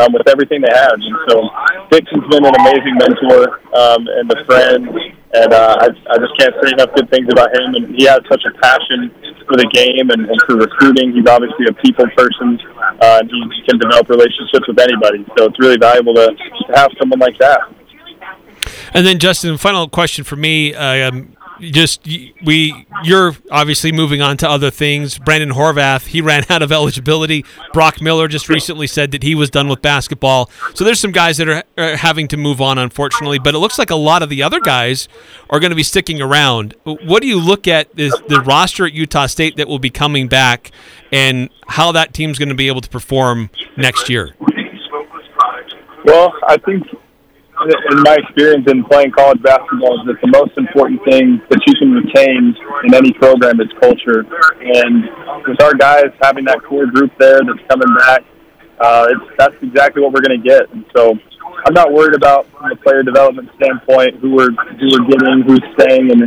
um, with everything they had. And so Dixon's been an amazing mentor um, and a friend, and uh, I, I just can't say enough good things about him. And he has such a passion for the game and, and for recruiting. He's obviously a people person, uh, and he can develop relationships with anybody. So it's really valuable to, have someone like that. And then, Justin, final question for me. Um, just we, you're obviously moving on to other things. Brandon Horvath, he ran out of eligibility. Brock Miller just recently said that he was done with basketball. So there's some guys that are, are having to move on, unfortunately. But it looks like a lot of the other guys are going to be sticking around. What do you look at is the roster at Utah State that will be coming back, and how that team's going to be able to perform next year? Well, I think in my experience in playing college basketball is that the most important thing that you can retain in any program is culture. And with our guys having that core group there that's coming back, uh, it's, that's exactly what we're going to get. And so I'm not worried about from a player development standpoint who we're who we're getting, who's staying, and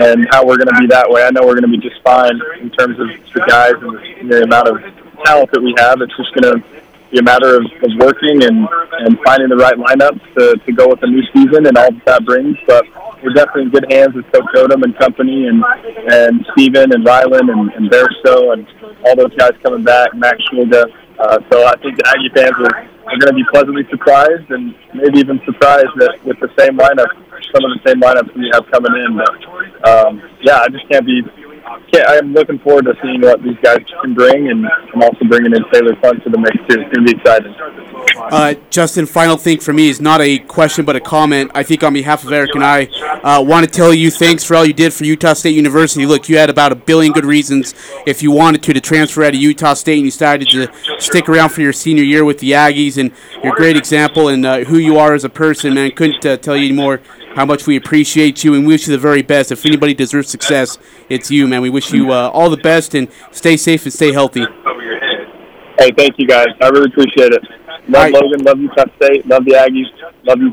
and how we're going to be that way. I know we're going to be just fine in terms of the guys and the amount of talent that we have. It's just going to be a matter of, of working and, and finding the right lineups to, to go with the new season and all that that brings. But we're definitely in good hands with Coach Odom and company and and Steven and Rylan and, and Bairstow and all those guys coming back, Max Shulga. Uh, so I think the Aggie fans are, are going to be pleasantly surprised and maybe even surprised that with the same lineup, some of the same lineups we have coming in. But um, yeah, I just can't be I'm looking forward to seeing what these guys can bring, and I'm also bringing in Taylor Funk to the mix too. It's going to be exciting. Uh, Justin, final thing for me is not a question but a comment. I think on behalf of Eric and I, uh, want to tell you thanks for all you did for Utah State University. Look, you had about a billion good reasons if you wanted to to transfer out of Utah State, and you decided to stick around for your senior year with the Aggies, and you're a great example and uh, who you are as a person, man. Couldn't uh, tell you anymore how much we appreciate you and we wish you the very best. If anybody deserves success, it's you, man. We wish you uh, all the best and stay safe and stay healthy. Hey, thank you guys. I really appreciate it. Love Logan. Love you, Utah State. Love the Aggies. Love you.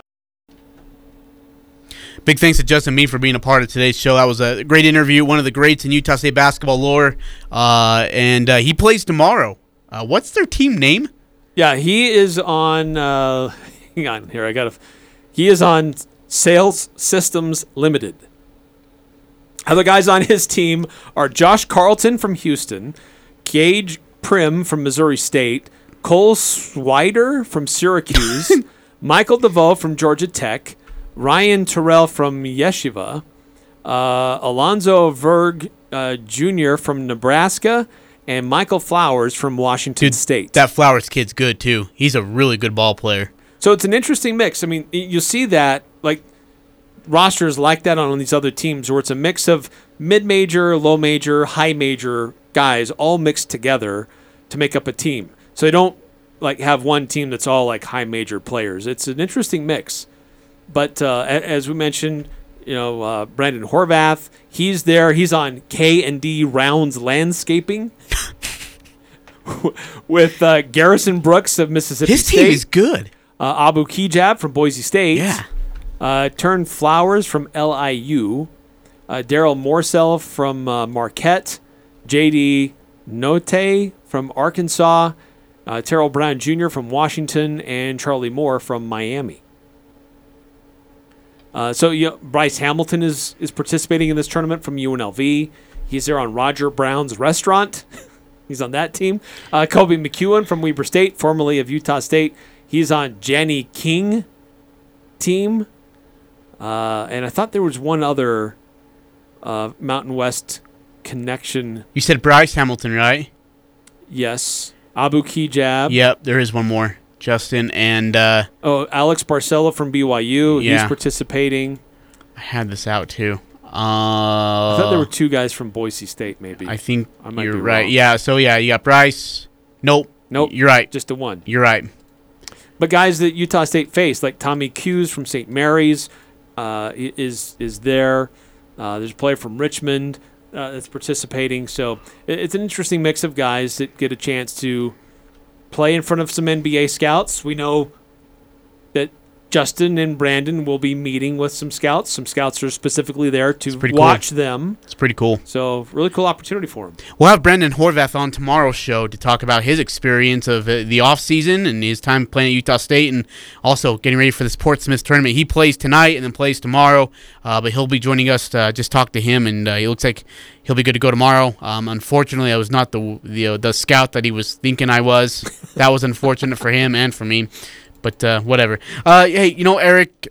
Big thanks to Justin Bean for being a part of today's show. That was a great interview. One of the greats in Utah State basketball lore. Uh, and uh, he plays tomorrow. Uh, what's their team name? Yeah, he is on. Uh, hang on here. I got to. He is on Sales Systems Limited. Other guys on his team are Josh Carlton from Houston, Gaige Prim from Missouri State, Cole Swider from Syracuse, Michael DeVoe from Georgia Tech, Ryan Turell from Yeshiva, uh, Alonzo Verge uh, Jr. from Nebraska, and Michael Flowers from Washington State. That Flowers kid's good, too. He's a really good ball player. So it's an interesting mix. I mean, you see that like rosters like that on these other teams where it's a mix of mid-major, low major, high major guys all mixed together to make up a team. So they don't like have one team that's all like high major players. It's an interesting mix. But uh, as we mentioned, you know, uh, Brandon Horvath, he's there. He's on K and D Rounds Landscaping with uh, Garrison Brooks of Mississippi His State. team is good. Uh, Abu Kigab from Boise State. Yeah. Uh, Turn Flowers from LIU. Uh, Darryl Morsell from uh, Marquette. JD Notae from Arkansas. uh, Terrell Brown Jr. from Washington, and Charlie Moore from Miami. Uh, so you know, Bryce Hamilton is is participating in this tournament from UNLV. He's there on Roger Brown's restaurant. He's on that team. Uh, Koby McEwen from Weber State, formerly of Utah State. He's on Jenny King team. Uh, and I thought there was one other uh, Mountain West connection. You said Bryce Hamilton, right? Yes. Abu Kigab. Yep, there is one more. Justin and uh, Oh, Alex Barcelo from BYU. He's participating. I had this out too. Uh, I thought there were two guys from Boise State, maybe. I think I might you're be right. wrong. Yeah. So yeah, you got Bryce. Nope. Nope. You're right. Just the one. You're right. But guys that Utah State faced, like Tommy Hughes from St. Mary's, uh, is is there. Uh, there's a player from Richmond uh, that's participating. So it- it's an interesting mix of guys that get a chance to play in front of some NBA scouts. We know Justin and Brandon will be meeting with some scouts. Some scouts are specifically there to pretty cool. watch them. It's pretty cool. So really cool opportunity for him. We'll have Brandon Horvath on tomorrow's show to talk about his experience of uh, the offseason and his time playing at Utah State and also getting ready for this Portsmouth tournament. He plays tonight and then plays tomorrow, uh, but he'll be joining us to uh, just talk to him, and uh, it looks like he'll be good to go tomorrow. Um, unfortunately, I was not the, the, uh, the scout that he was thinking I was. that was unfortunate for him and for me, but uh, whatever. Uh, hey, you know, Eric,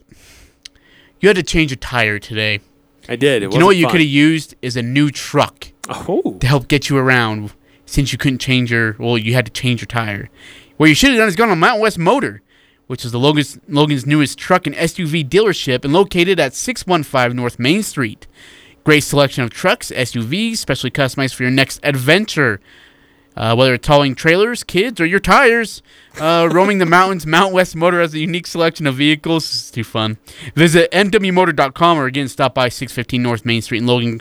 you had to change a tire today. I did. It you know what you could have used is a new truck oh. to help get you around since you couldn't change your well you had to change your tire what you should have done is gone on mountain west motor which is the logan's, logan's newest truck and suv dealership and located at 615 north main street great selection of trucks suvs specially customized for your next adventure uh, whether it's hauling trailers, kids, or your tires, uh, roaming the mountains, Mount West Motor has a unique selection of vehicles. It's too fun. Visit mwmotor.com or again stop by 615 North Main Street in Logan.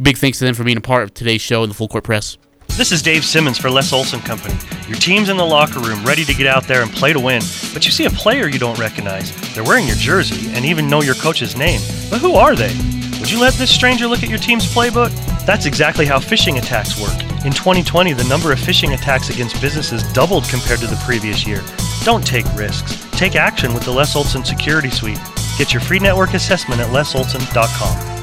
Big thanks to them for being a part of today's show in the Full Court Press. This is Dave Simmons for Les Olson Company. Your team's in the locker room ready to get out there and play to win, but you see a player you don't recognize. They're wearing your jersey and even know your coach's name. But who are they? Would you let this stranger look at your team's playbook? That's exactly how phishing attacks work. In 2020, the number of phishing attacks against businesses doubled compared to the previous year. Don't take risks. Take action with the Les Olson Security Suite. Get your free network assessment at lesolson.com.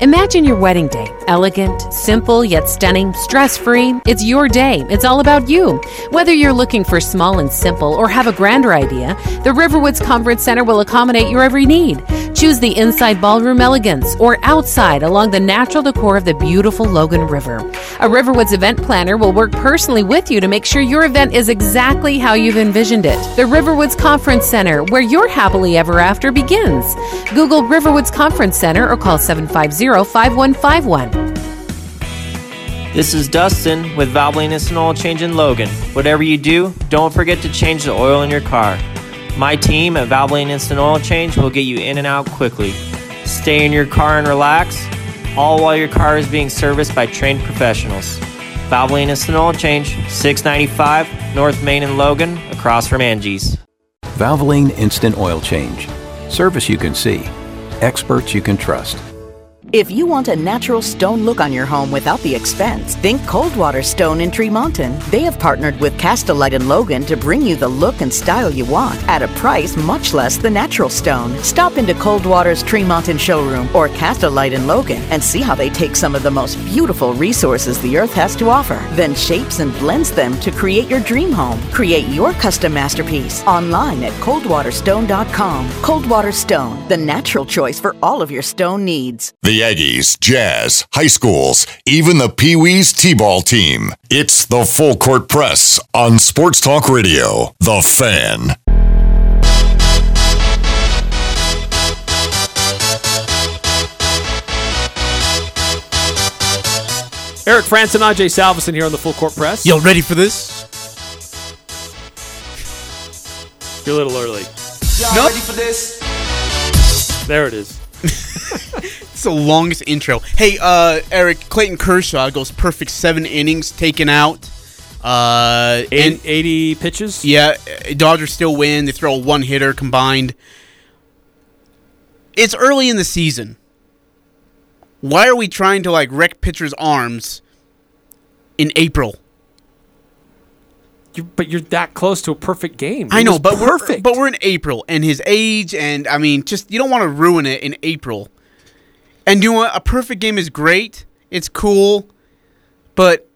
Imagine your wedding day. Elegant, simple, yet stunning, stress free. It's your day. It's all about you. Whether you're looking for small and simple or have a grander idea, the Riverwoods Conference Center will accommodate your every need. Choose the inside ballroom elegance or outside along the natural decor of the beautiful Logan River. A Riverwoods event planner will work personally with you to make sure your event is exactly how you've envisioned it. The Riverwoods Conference Center, where your happily ever after begins. Google Riverwoods Conference Center or call 750 5151. This is Dustin with Valvoline Instant Oil Change in Logan. Whatever you do, don't forget to change the oil in your car. My team at Valvoline Instant Oil Change will get you in and out quickly. Stay in your car and relax, all while your car is being serviced by trained professionals. Valvoline Instant Oil Change, 695 North Main and Logan, across from Angie's. Valvoline Instant Oil Change. Service you can see. Experts you can trust. If you want a natural stone look on your home without the expense, think Coldwater Stone in Tremonton. They have partnered with Castelite and Logan to bring you the look and style you want at a price much less than natural stone. Stop into Coldwater's Tremonton showroom or Castelite and Logan and see how they take some of the most beautiful resources the earth has to offer, then shapes and blends them to create your dream home. Create your custom masterpiece online at coldwaterstone.com. Coldwater Stone, the natural choice for all of your stone needs. The Aggies, Jazz, high schools, even the Pee Wee's T-ball team. It's the Full Court Press on Sports Talk Radio. The Fan. Eric Frandsen and Ajay Salvesen here on the Full Court Press. Y'all ready for this? You're a little early. Y'all ready for this? There it is. It's the longest intro. Hey, uh, Eric, Clayton Kershaw goes perfect seven innings, taken out. Uh, and 80 pitches? Yeah, Dodgers still win. They throw a one hitter combined. It's early in the season. Why are we trying to like wreck pitchers' arms in April? You, but you're that close to a perfect game. I know, but perfect. we're but we're in April, and his age, and I mean, just you don't want to ruin it in April. And you know what? A perfect game is great. It's cool, but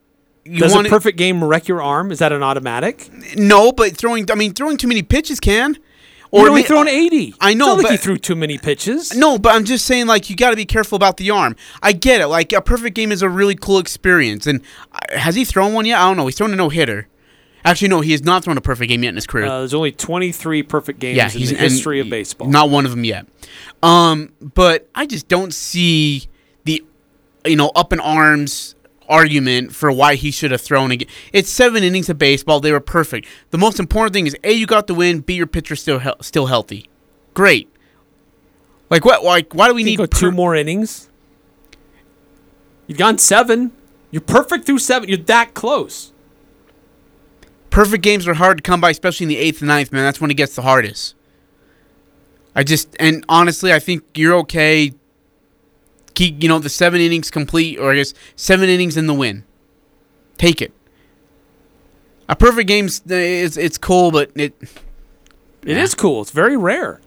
you Does want a perfect game wreck your arm? Is that an automatic? No, but throwing. I mean, throwing too many pitches can. Or only ma- thrown eighty. I know, It's not like but he threw too many pitches. No, but I'm just saying, like, you got to be careful about the arm. I get it. Like, a perfect game is a really cool experience. And uh, has he thrown one yet? I don't know. He's thrown a no hitter. Actually, no, he has not thrown a perfect game yet in his career. Uh, there's only 23 perfect games yeah, in he's the history of baseball. Not one of them yet. Um, but I just don't see the, you know, up in arms argument for why he should have thrown again. It's seven innings of baseball. They were perfect. The most important thing is a you got the win. B your pitcher still he- still healthy. Great. Like what? Like why do we need go two more innings. You've gone seven. You're perfect through seven. You're that close. Perfect games are hard to come by, especially in the eighth and ninth, man. That's when it gets the hardest. I just and honestly, I think you're okay. Keep you know the seven innings complete, or I guess seven innings in the win. Take it. A perfect game is it's cool, but it It is cool. It's very rare.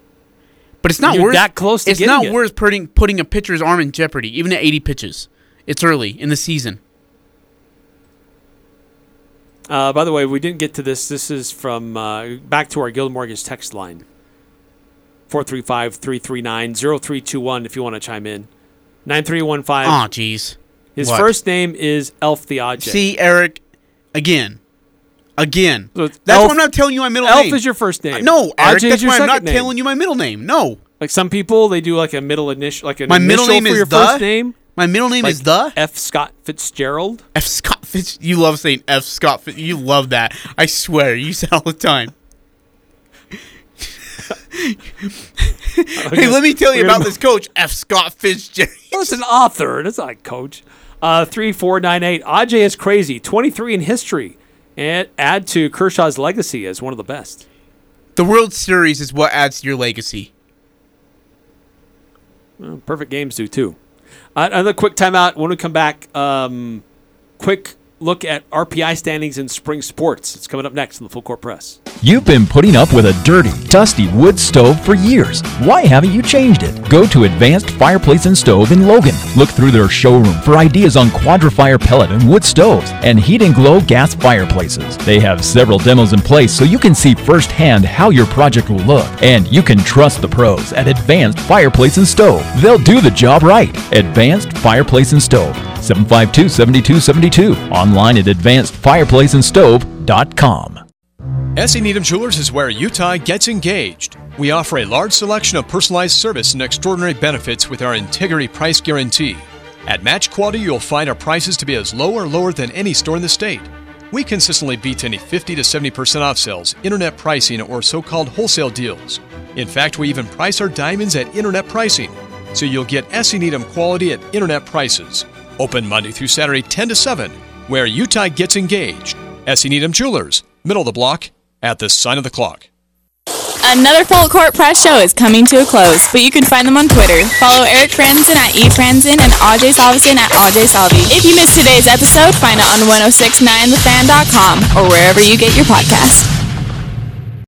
but it's not You're worth that close to It's not it. worth putting putting a pitcher's arm in jeopardy, even at 80 pitches. It's early in the season. Uh, by the way, we didn't get to this. This is from uh, back to our Guild Mortgage text line 435 339 0321 if you want to chime in. 9315. Oh, jeez. His What? first name is Elf Theodje. See, Eric, again, again. it's That's Elf- why I'm not telling you my middle Elf name. Elf is your first name. No, Eric, that's why I'm not name. telling you my middle name. No, Like some people, they do like a middle initial, like an my middle name for is your the. first name. My middle name Like is the F. Scott Fitzgerald. F. Scott Fitz. You love saying F. Scott. Fitz. You love that. I swear, you say all the time. hey, let me tell you about this coach, F. Scott Fitzgerald. It's an author. It's not a coach. Uh, 3498. Ajay is crazy. 23 in history. And add to Kershaw's legacy as one of the best. The World Series is what adds to your legacy. Well, perfect games do too. Another quick timeout. When we come back, um, quick look at RPI standings in spring sports. It's coming up next in the Full Court Press. You've been putting up with a dirty, dusty wood stove for years. Why haven't you changed it? Go to Advanced Fireplace and Stove in Logan. Look through their showroom for ideas on Quadra-Fire pellet and wood stoves and heat and glow gas fireplaces. They have several demos in place so you can see firsthand how your project will look. And you can trust the pros at Advanced Fireplace and Stove. They'll do the job right. Advanced Fireplace and Stove. 752 7272. Online at advancedfireplaceandstove.com. S.E. Needham Jewelers is where Utah gets engaged. We offer a large selection of personalized service and extraordinary benefits with our integrity price guarantee. At Match Quality, you'll find our prices to be as low or lower than any store in the state. We consistently beat any 50 to 70% off sales, internet pricing, or so called wholesale deals. In fact, we even price our diamonds at internet pricing, so you'll get S.E. Needham quality at internet prices. Open Monday through Saturday, 10 to 7, where Utah gets engaged. S.E. Needham Jewelers, middle of the block, at the sign of the clock. Another Full Court Press show is coming to a close, but you can find them on Twitter. Follow Eric Frandsen at eFrandsen and AJ Salvesen at AJ Salvi. If you missed today's episode, find it on 1069thefan.com or wherever you get your podcast.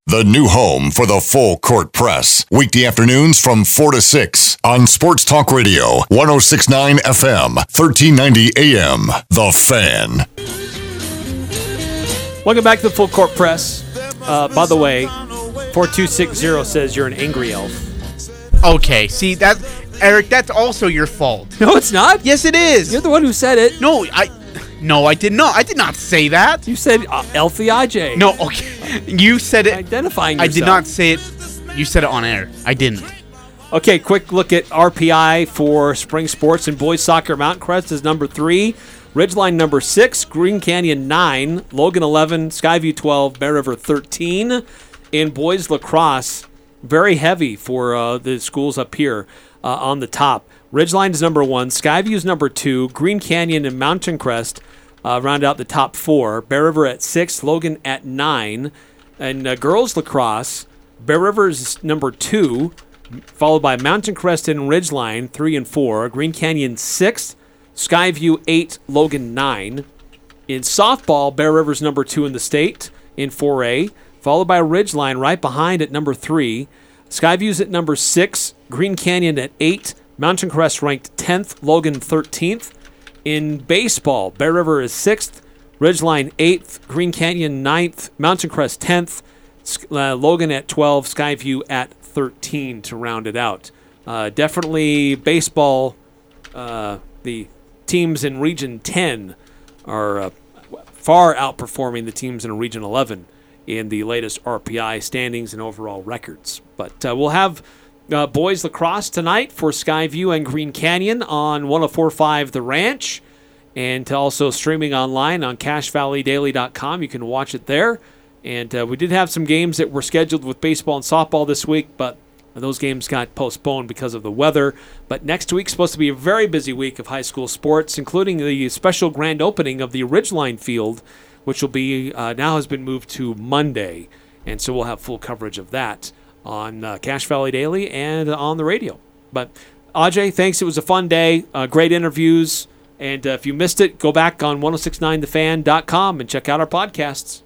The new home for the full court press. Weekday afternoons from 4 to 6 on Sports Talk Radio, 1069 FM, 1390 AM. The Fan. Welcome back to the Full Court Press. Uh, by the way, 4260 says you're an angry elf. Okay, see that, Eric. That's also your fault. No, it's not. Yes, it is. You're the one who said it. No, I. No, I did not. I did not say that. You said uh, Elfie IJ. No, okay. You said it. Identifying I did not say it. You said it on air. I didn't. Okay, quick look at RPI for spring sports and boys soccer. Mountain Crest is number three, Ridgeline number six, Green Canyon nine, Logan eleven, Skyview twelve, Bear River thirteen. In boys lacrosse, very heavy for uh, the schools up here uh, on the top. Ridgeline is number one, Skyview is number two, Green Canyon and Mountain Crest uh, round out the top four. Bear River at six, Logan at nine, and uh, girls lacrosse. Bear River is number two, followed by Mountain Crest and Ridgeline, 3 and 4. Green Canyon, 6th. Skyview, 8. Logan, 9. In softball, Bear River's number 2 in the state in 4A, followed by Ridgeline right behind at number 3. Skyview's at number 6. Green Canyon at 8. Mountain Crest ranked 10th. Logan, 13th. In baseball, Bear River is 6th. Ridgeline 8th, Green Canyon 9th, Mountain Crest 10th, uh, Logan at 12, Skyview at 13 to round it out. Uh, definitely baseball, uh, the teams in Region 10 are uh, far outperforming the teams in Region 11 in the latest RPI standings and overall records. But uh, we'll have uh, boys lacrosse tonight for Skyview and Green Canyon on 1045 The Ranch and also streaming online on cachevalleydaily.com. You can watch it there. And uh, we did have some games that were scheduled with baseball and softball this week, but those games got postponed because of the weather. But next week's supposed to be a very busy week of high school sports, including the special grand opening of the Ridgeline Field, which will be uh, now has been moved to Monday. And so we'll have full coverage of that on uh, Cache Valley Daily and on the radio. But Ajay, thanks. It was a fun day. Uh, great interviews. And uh, if you missed it, go back on 1069thefan.com and check out our podcasts.